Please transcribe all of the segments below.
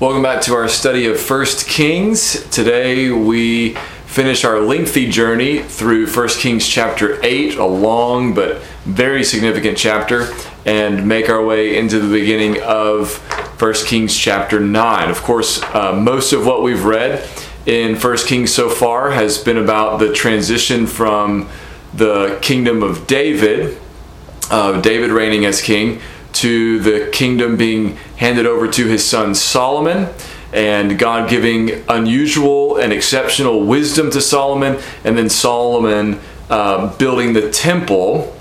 Welcome back to our study of First Kings. Today we finish our lengthy journey through First Kings chapter 8, a long but very significant chapter, and make our way into the beginning of First Kings chapter 9. Of course, uh, most of what we've read in First Kings so far has been about the transition from the kingdom of David, uh, David reigning as king, to the kingdom being handed over to his son Solomon and God giving unusual and exceptional wisdom to Solomon, and then Solomon uh, building the temple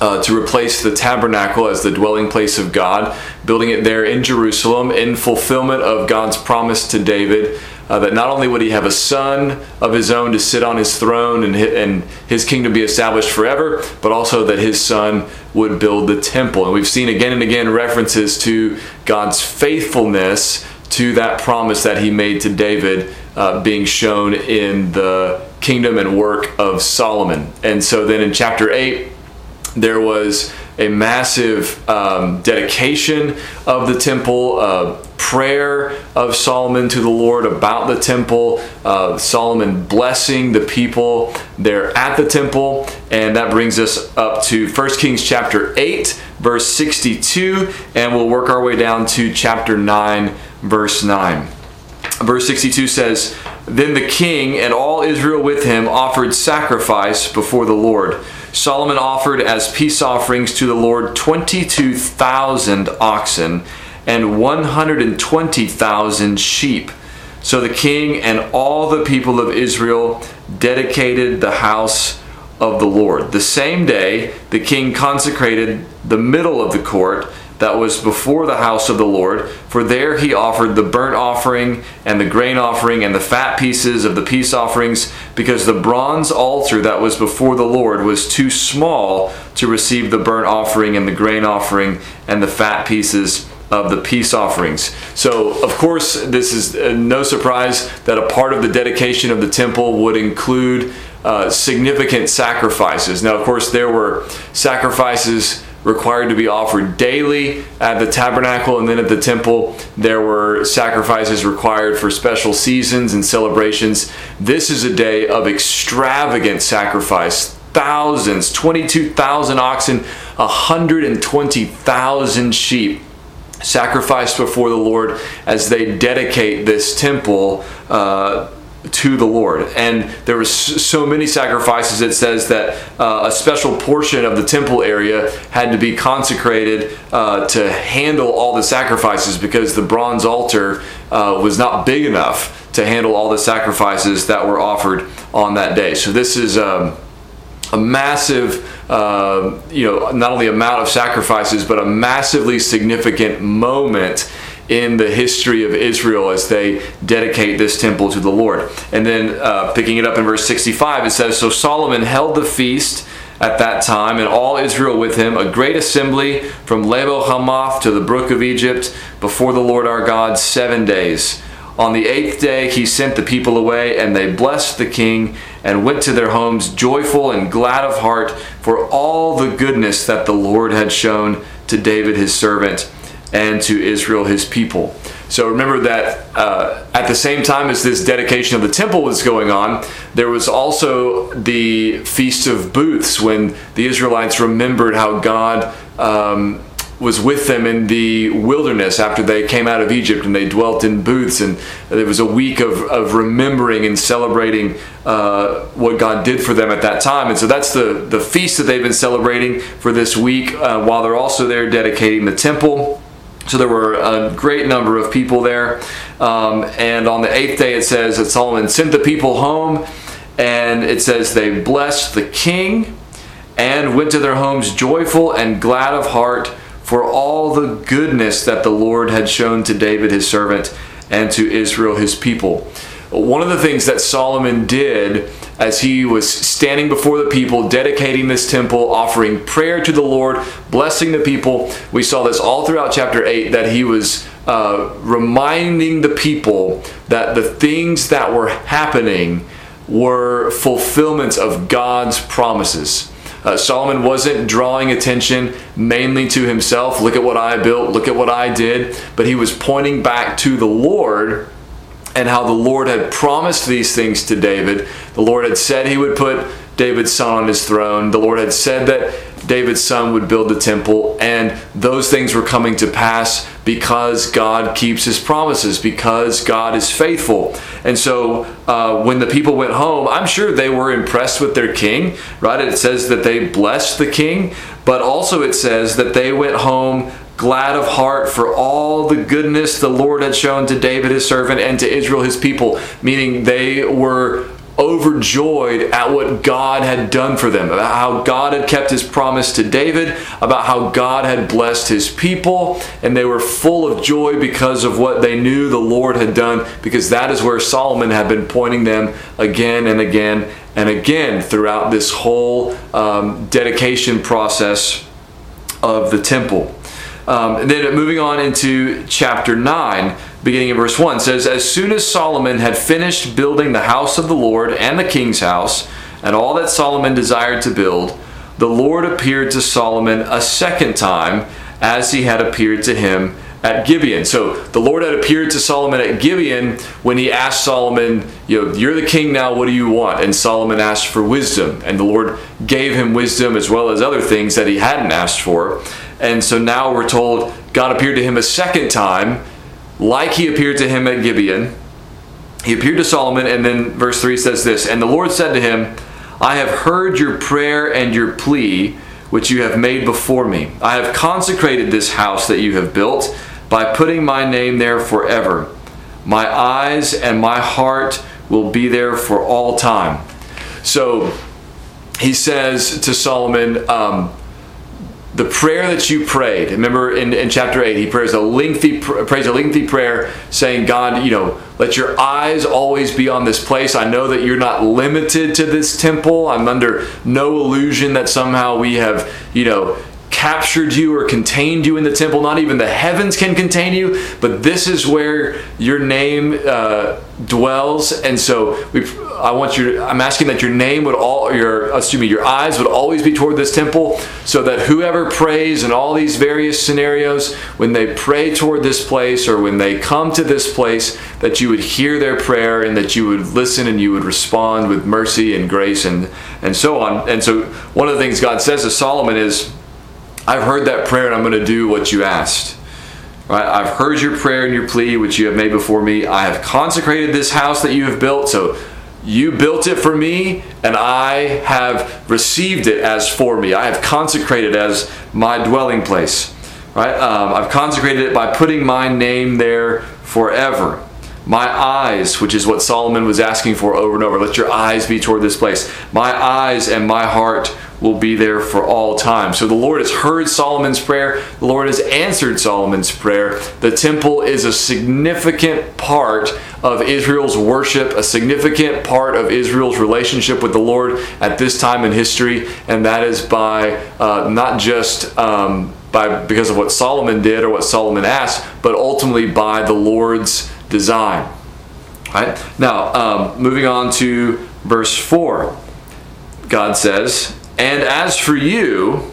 uh, to replace the tabernacle as the dwelling place of God, building it there in Jerusalem in fulfillment of God's promise to David uh, that not only would he have a son of his own to sit on his throne and his, and his kingdom be established forever, but also that his son would build the temple. And we've seen again and again references to God's faithfulness to that promise that he made to David uh, being shown in the kingdom and work of Solomon. And so then in chapter 8, there was a massive um, dedication of the temple, prayer of Solomon to the Lord about the temple, uh, Solomon blessing the people there at the temple, and that brings us up to 1 Kings chapter 8, verse 62, and we'll work our way down to chapter 9, verse 9. Verse 62 says, Then the king and all Israel with him offered sacrifice before the Lord. Solomon offered as peace offerings to the Lord 22,000 oxen and 120,000 sheep. So the king and all the people of Israel dedicated the house of the Lord. The same day, the king consecrated the middle of the court that was before the house of the Lord, for there he offered the burnt offering and the grain offering and the fat pieces of the peace offerings, because the bronze altar that was before the Lord was too small to receive the burnt offering and the grain offering and the fat pieces of the peace offerings. So, of course, this is uh, no surprise that a part of the dedication of the temple would include uh, significant sacrifices. Now, of course, there were sacrifices required to be offered daily at the tabernacle and then at the temple. There were sacrifices required for special seasons and celebrations. This is a day of extravagant sacrifice. Thousands, 22,000 oxen, 120,000 sheep sacrificed before the Lord as they dedicate this temple uh, to the Lord. And there was so many sacrifices. It says that uh, a special portion of the temple area had to be consecrated uh, to handle all the sacrifices because the bronze altar uh, was not big enough to handle all the sacrifices that were offered on that day. So this is. Um, a massive, uh, you know, not only amount of sacrifices, but a massively significant moment in the history of Israel as they dedicate this temple to the Lord. And then uh, picking it up in verse 65, it says So Solomon held the feast at that time, and all Israel with him, a great assembly from Lebo Hamath to the brook of Egypt before the Lord our God seven days. On the eighth day he sent the people away, and they blessed the king and went to their homes joyful and glad of heart for all the goodness that the Lord had shown to David his servant and to Israel his people. So remember that uh, at the same time as this dedication of the temple was going on, there was also the Feast of Booths when the Israelites remembered how God um, was with them in the wilderness after they came out of Egypt and they dwelt in booths. And there was a week of, of remembering and celebrating uh, what God did for them at that time. And so that's the, the feast that they've been celebrating for this week uh, while they're also there dedicating the temple. So there were a great number of people there. Um, and on the eighth day, it says that Solomon sent the people home, and it says they blessed the king and went to their homes joyful and glad of heart for all the goodness that the Lord had shown to David his servant and to Israel his people. One of the things that Solomon did as he was standing before the people, dedicating this temple, offering prayer to the Lord, blessing the people. We saw this all throughout chapter 8 that he was uh, reminding the people that the things that were happening were fulfillments of God's promises. Uh, Solomon wasn't drawing attention mainly to himself. Look at what I built, look at what I did. But he was pointing back to the Lord and how the Lord had promised these things to David. The Lord had said he would put David's son on his throne. The Lord had said that David's son would build the temple, and those things were coming to pass because God keeps his promises, because God is faithful. And so uh, when the people went home, I'm sure they were impressed with their king, right? It says that they blessed the king, but also it says that they went home glad of heart for all the goodness the Lord had shown to David his servant and to Israel his people, meaning they were overjoyed at what God had done for them, about how God had kept his promise to David, about how God had blessed his people, and they were full of joy because of what they knew the Lord had done, because that is where Solomon had been pointing them again and again and again throughout this whole um, dedication process of the temple. Um, then moving on into chapter 9, beginning in verse 1 says as soon as solomon had finished building the house of the lord and the king's house and all that solomon desired to build the lord appeared to solomon a second time as he had appeared to him at gibeon. So the lord had appeared to solomon at gibeon when he asked solomon you know you're the king now what do you want? And solomon asked for wisdom and the lord gave him wisdom as well as other things that he hadn't asked for and so now we're told god appeared to him a second time like he appeared to him at Gibeon. He appeared to Solomon, and then verse 3 says this And the Lord said to him, I have heard your prayer and your plea, which you have made before me. I have consecrated this house that you have built by putting my name there forever. My eyes and my heart will be there for all time. So he says to Solomon, um, the prayer that you prayed remember in, in chapter 8 he prays a lengthy prays a lengthy prayer saying god you know let your eyes always be on this place. I know that you're not limited to this temple. I'm under no illusion that somehow we have you know captured you or contained you in the temple. Not even the heavens can contain you but this is where your name uh, dwells. And so we I want you I'm asking that your name would all your excuse me your eyes would always be toward this temple so that whoever prays in all these various scenarios when they pray toward this place or when they come to this place that you would hear their prayer and that you would listen and you would respond with mercy and grace and and so on. And so one of the things God says to Solomon is I've heard that prayer and I'm going to do what you asked Right? I've heard your prayer and your plea which you have made before me. I have consecrated this house that you have built. So you built it for me, and I have received it as for me. I have consecrated as my dwelling place. Right? Um, I've consecrated it by putting my name there forever. My eyes, which is what Solomon was asking for over and over, let your eyes be toward this place. My eyes and my heart will be there for all time. So the Lord has heard Solomon's prayer. The Lord has answered Solomon's prayer. The temple is a significant part of Israel's worship, a significant part of Israel's relationship with the Lord at this time in history, and that is by uh, not just um, by because of what Solomon did or what Solomon asked, but ultimately by the Lord's design. Right now, um, moving on to verse four, God says, and as for you,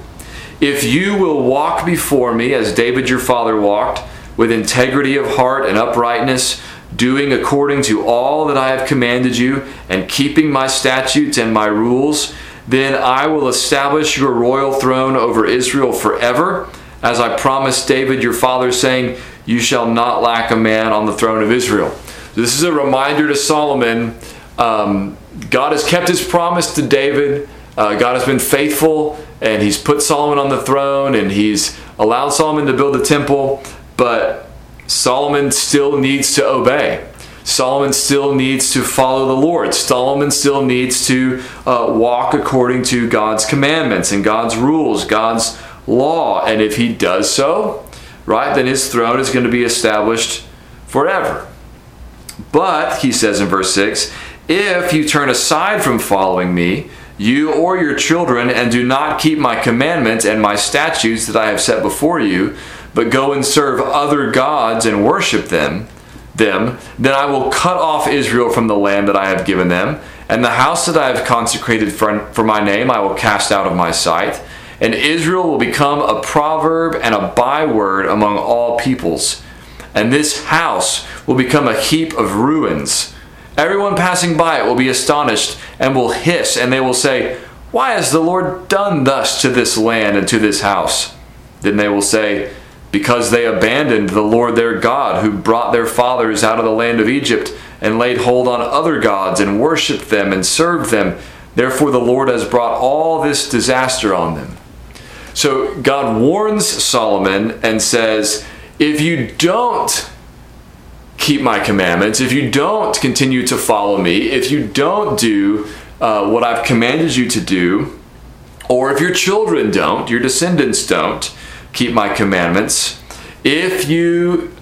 if you will walk before me as David your father walked, with integrity of heart and uprightness, doing according to all that I have commanded you, and keeping my statutes and my rules, then I will establish your royal throne over Israel forever, as I promised David your father, saying, You shall not lack a man on the throne of Israel. This is a reminder to Solomon. Um, God has kept his promise to David. Uh, God has been faithful and he's put Solomon on the throne and he's allowed Solomon to build the temple, but Solomon still needs to obey. Solomon still needs to follow the Lord. Solomon still needs to uh, walk according to God's commandments and God's rules, God's law. And if he does so, right, then his throne is going to be established forever. But, he says in verse 6, if you turn aside from following me, you or your children, and do not keep my commandments and my statutes that I have set before you, but go and serve other gods and worship them, them, then I will cut off Israel from the land that I have given them, And the house that I have consecrated for, for my name I will cast out of my sight. And Israel will become a proverb and a byword among all peoples. And this house will become a heap of ruins. Everyone passing by it will be astonished and will hiss, and they will say, Why has the Lord done thus to this land and to this house? Then they will say, Because they abandoned the Lord their God, who brought their fathers out of the land of Egypt and laid hold on other gods and worshipped them and served them. Therefore, the Lord has brought all this disaster on them. So, God warns Solomon and says, If you don't keep my commandments, if you don't continue to follow me, if you don't do uh, what I've commanded you to do, or if your children don't, your descendants don't keep my commandments, if you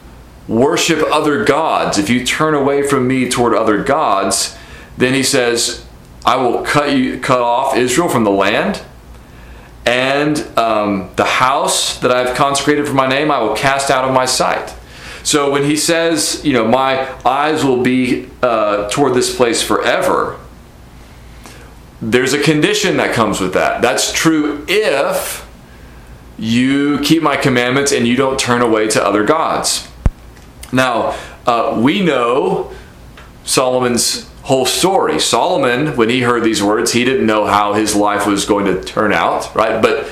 worship other gods, if you turn away from me toward other gods, then he says, I will cut you cut off Israel from the land, and um, the house that I've consecrated for my name I will cast out of my sight. So when he says, you know, my eyes will be uh, toward this place forever, there's a condition that comes with that. That's true if you keep my commandments and you don't turn away to other gods. Now, uh, we know Solomon's whole story. Solomon, when he heard these words, he didn't know how his life was going to turn out, right? But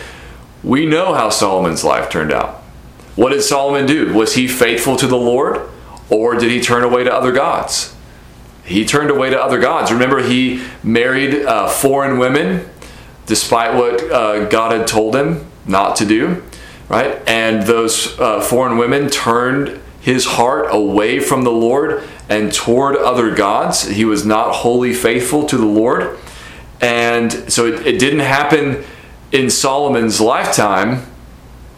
we know how Solomon's life turned out. What did Solomon do? Was he faithful to the Lord or did he turn away to other gods? He turned away to other gods. Remember, he married uh, foreign women despite what uh, God had told him not to do, right? And those uh, foreign women turned his heart away from the Lord and toward other gods. He was not wholly faithful to the Lord. And so it, it didn't happen in Solomon's lifetime,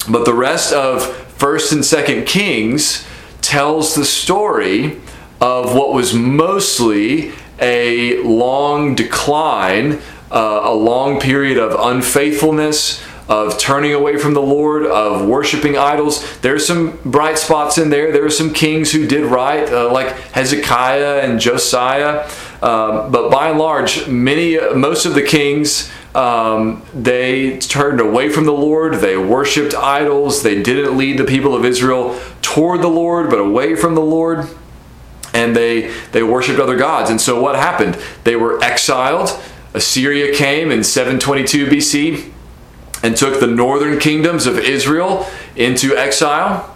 but the rest of 1st and 2nd Kings tells the story of what was mostly a long decline, uh, a long period of unfaithfulness, of turning away from the Lord, of worshiping idols. There's some bright spots in there. There are some kings who did right, uh, like Hezekiah and Josiah. Um, but by and large, many, most of the kings, um, they turned away from the Lord. They worshipped idols. They didn't lead the people of Israel toward the Lord, but away from the Lord. And they they worshipped other gods. And so what happened? They were exiled. Assyria came in 722 BC and took the northern kingdoms of Israel into exile.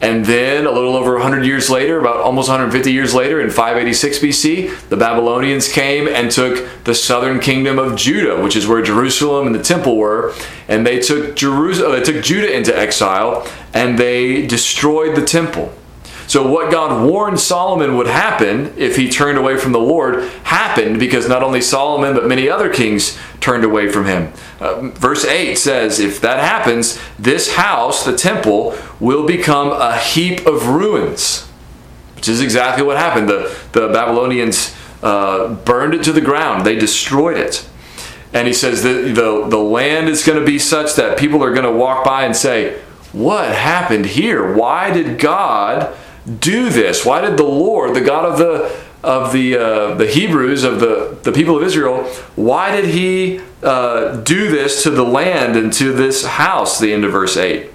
And then, a little over 100 years later, about almost 150 years later, in 586 BC, the Babylonians came and took the southern kingdom of Judah, which is where Jerusalem and the temple were. And they took Jerusalem, they took Judah into exile, and they destroyed the temple. So, what God warned Solomon would happen if he turned away from the Lord happened because not only Solomon, but many other kings turned away from him. Uh, verse 8 says, If that happens, this house, the temple, will become a heap of ruins, which is exactly what happened. The, the Babylonians uh, burned it to the ground, they destroyed it. And he says that the, the land is going to be such that people are going to walk by and say, What happened here? Why did God do this? Why did the Lord, the God of the of the uh, the Hebrews of the the people of Israel, why did He uh, do this to the land and to this house? The end of verse eight,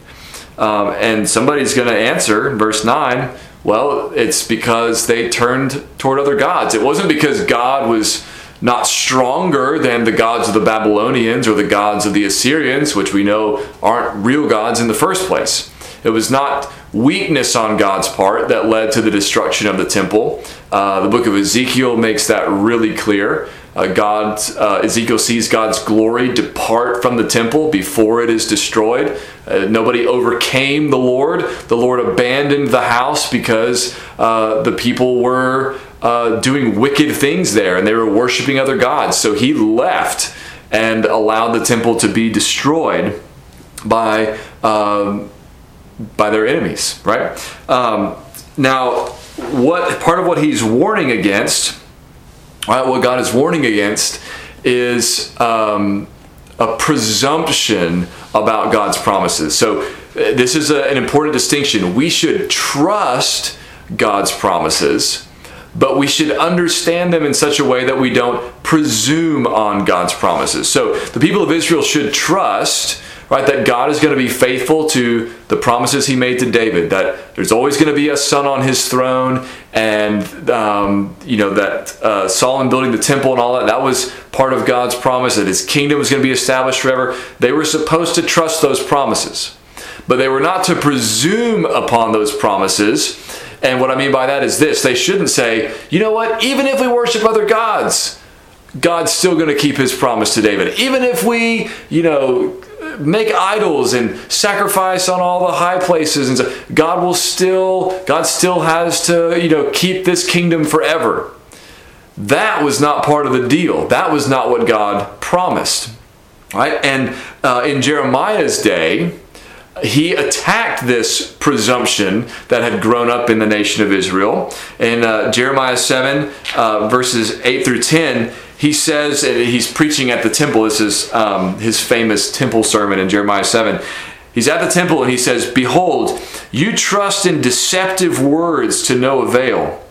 um, and somebody's going to answer verse nine. Well, it's because they turned toward other gods. It wasn't because God was not stronger than the gods of the Babylonians or the gods of the Assyrians, which we know aren't real gods in the first place. It was not weakness on God's part that led to the destruction of the temple. Uh, the book of Ezekiel makes that really clear. Uh, God, uh, Ezekiel sees God's glory depart from the temple before it is destroyed. Uh, nobody overcame the Lord. The Lord abandoned the house because uh, the people were uh, doing wicked things there and they were worshiping other gods. So he left and allowed the temple to be destroyed by um, by their enemies, right? Um, now, what part of what he's warning against, right, what God is warning against, is um, a presumption about God's promises. So, uh, this is a, an important distinction. We should trust God's promises, but we should understand them in such a way that we don't presume on God's promises. So the people of Israel should trust right? That God is going to be faithful to the promises He made to David. That there's always going to be a son on His throne, and um, you know that uh, Solomon building the temple and all that. That was part of God's promise that His kingdom was going to be established forever. They were supposed to trust those promises, but they were not to presume upon those promises. And what I mean by that is this: they shouldn't say, you know what? Even if we worship other gods. God's still going to keep his promise to David. Even if we, you know, make idols and sacrifice on all the high places and so God will still God still has to you know keep this kingdom forever. That was not part of the deal. That was not what God promised. Right? And uh, in Jeremiah's day, he attacked this presumption that had grown up in the nation of Israel. In uh, Jeremiah 7, uh, verses 8 through 10, he says he's preaching at the temple. This is um, his famous temple sermon in Jeremiah 7. He's at the temple and he says, Behold, you trust in deceptive words to no avail.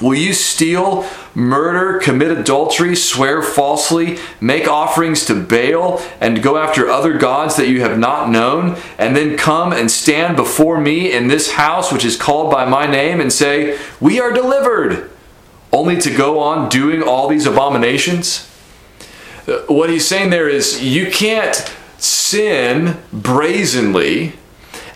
Will you steal, murder, commit adultery, swear falsely, make offerings to Baal, and go after other gods that you have not known, and then come and stand before me in this house which is called by my name and say, We are delivered? Only to go on doing all these abominations? Uh, what he's saying there is you can't sin brazenly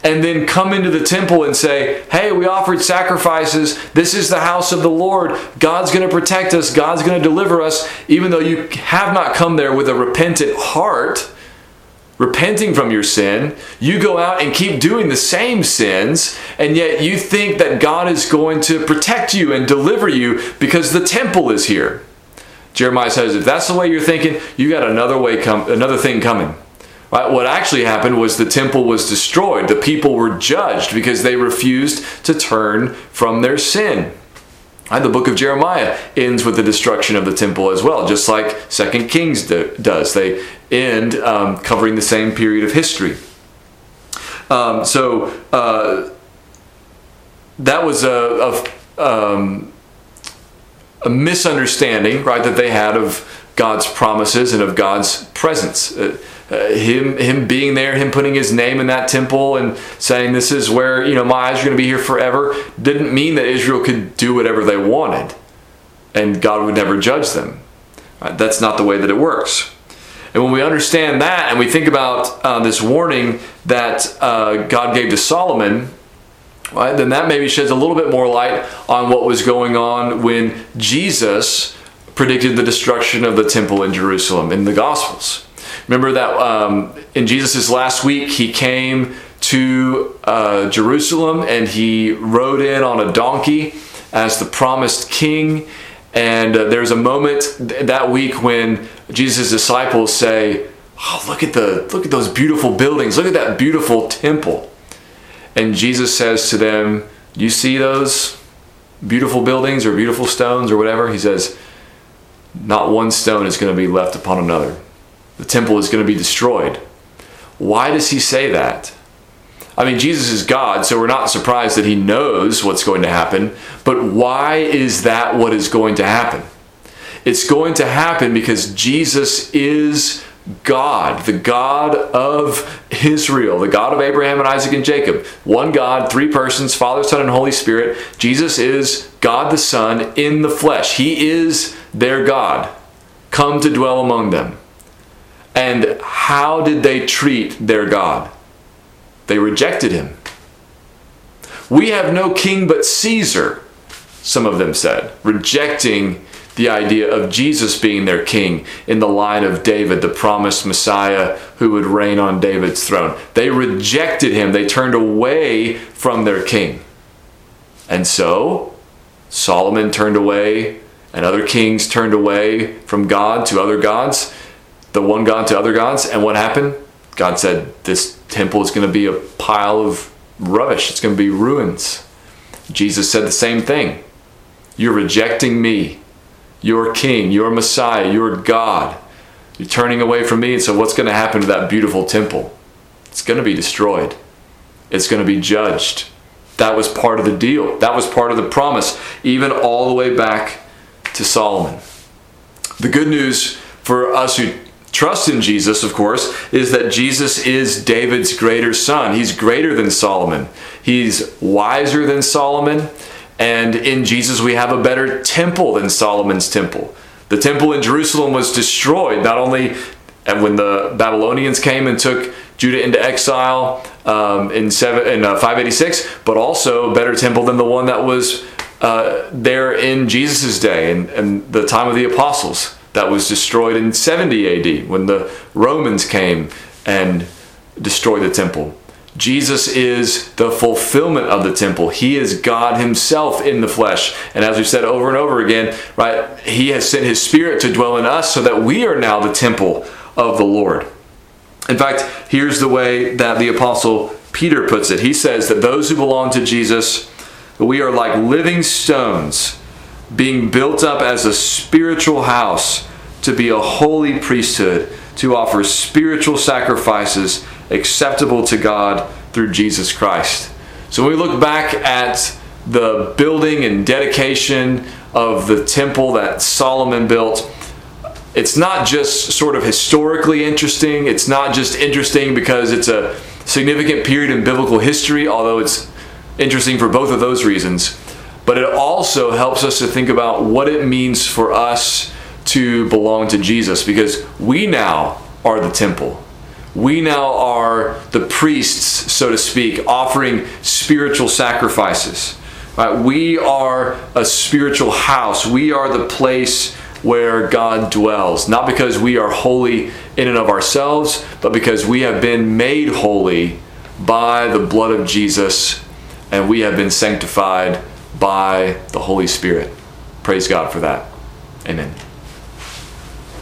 and then come into the temple and say, Hey, we offered sacrifices. This is the house of the Lord. God's going to protect us. God's going to deliver us, even though you have not come there with a repentant heart repenting from your sin, you go out and keep doing the same sins, and yet you think that God is going to protect you and deliver you because the temple is here. Jeremiah says, if that's the way you're thinking, you got another way come another thing coming. Right? What actually happened was the temple was destroyed. The people were judged because they refused to turn from their sin. Right? The book of Jeremiah ends with the destruction of the temple as well, just like Second Kings do, does. They end um, covering the same period of history. Um, so uh, that was a, a, um, a, misunderstanding, right, that they had of God's promises and of God's presence. Uh, uh, him him being there, him putting his name in that temple and saying this is where you know my eyes are going to be here forever, didn't mean that Israel could do whatever they wanted, and God would never judge them. Right? That's not the way that it works. And when we understand that and we think about uh, this warning that uh, God gave to Solomon, right, then that maybe sheds a little bit more light on what was going on when Jesus predicted the destruction of the temple in Jerusalem in the Gospels. Remember that um, in Jesus' last week, he came to uh, Jerusalem and he rode in on a donkey as the promised king. And uh, there's a moment th- that week when Jesus' disciples say, "Oh, look at the look at those beautiful buildings. Look at that beautiful temple." And Jesus says to them, "You see those beautiful buildings or beautiful stones or whatever?" He says, "Not one stone is going to be left upon another. The temple is going to be destroyed." Why does he say that? I mean, Jesus is God, so we're not surprised that he knows what's going to happen. But why is that what is going to happen? It's going to happen because Jesus is God, the God of Israel, the God of Abraham and Isaac and Jacob. One God, three persons, Father, Son, and Holy Spirit. Jesus is God the Son in the flesh. He is their God, come to dwell among them. And how did they treat their God? They rejected him. We have no king but Caesar, some of them said, rejecting the idea of Jesus being their king in the line of David, the promised Messiah who would reign on David's throne. They rejected him, they turned away from their king. And so, Solomon turned away, and other kings turned away from God to other gods, the one God to other gods. And what happened? God said, This temple is going to be a pile of rubbish, it's going to be ruins. Jesus said the same thing. You're rejecting me, your king, your Messiah, your God. You're turning away from me, and so what's going to happen to that beautiful temple? It's going to be destroyed, it's going to be judged. That was part of the deal. That was part of the promise, even all the way back to Solomon. The good news for us who trust in Jesus, of course, is that Jesus is David's greater son. He's greater than Solomon, he's wiser than Solomon. And in Jesus, we have a better temple than Solomon's temple. The temple in Jerusalem was destroyed, not only and when the Babylonians came and took Judah into exile um, in, seven, in uh, 586, but also a better temple than the one that was uh, there in Jesus' day and, and the time of the apostles that was destroyed in 70 AD when the Romans came and destroyed the temple. Jesus is the fulfillment of the temple. He is God Himself in the flesh. And as we've said over and over again, right, He has sent His Spirit to dwell in us so that we are now the temple of the Lord. In fact, here's the way that the Apostle Peter puts it. He says that those who belong to Jesus, we are like living stones being built up as a spiritual house to be a holy priesthood, to offer spiritual sacrifices acceptable to God through Jesus Christ. So when we look back at the building and dedication of the temple that Solomon built, it's not just sort of historically interesting, it's not just interesting because it's a significant period in biblical history, although it's interesting for both of those reasons. But it also helps us to think about what it means for us to belong to Jesus because we now are the temple. We now are the priests, so to speak, offering spiritual sacrifices. Right? We are a spiritual house. We are the place where God dwells, not because we are holy in and of ourselves, but because we have been made holy by the blood of Jesus and we have been sanctified by the Holy Spirit. Praise God for that. Amen.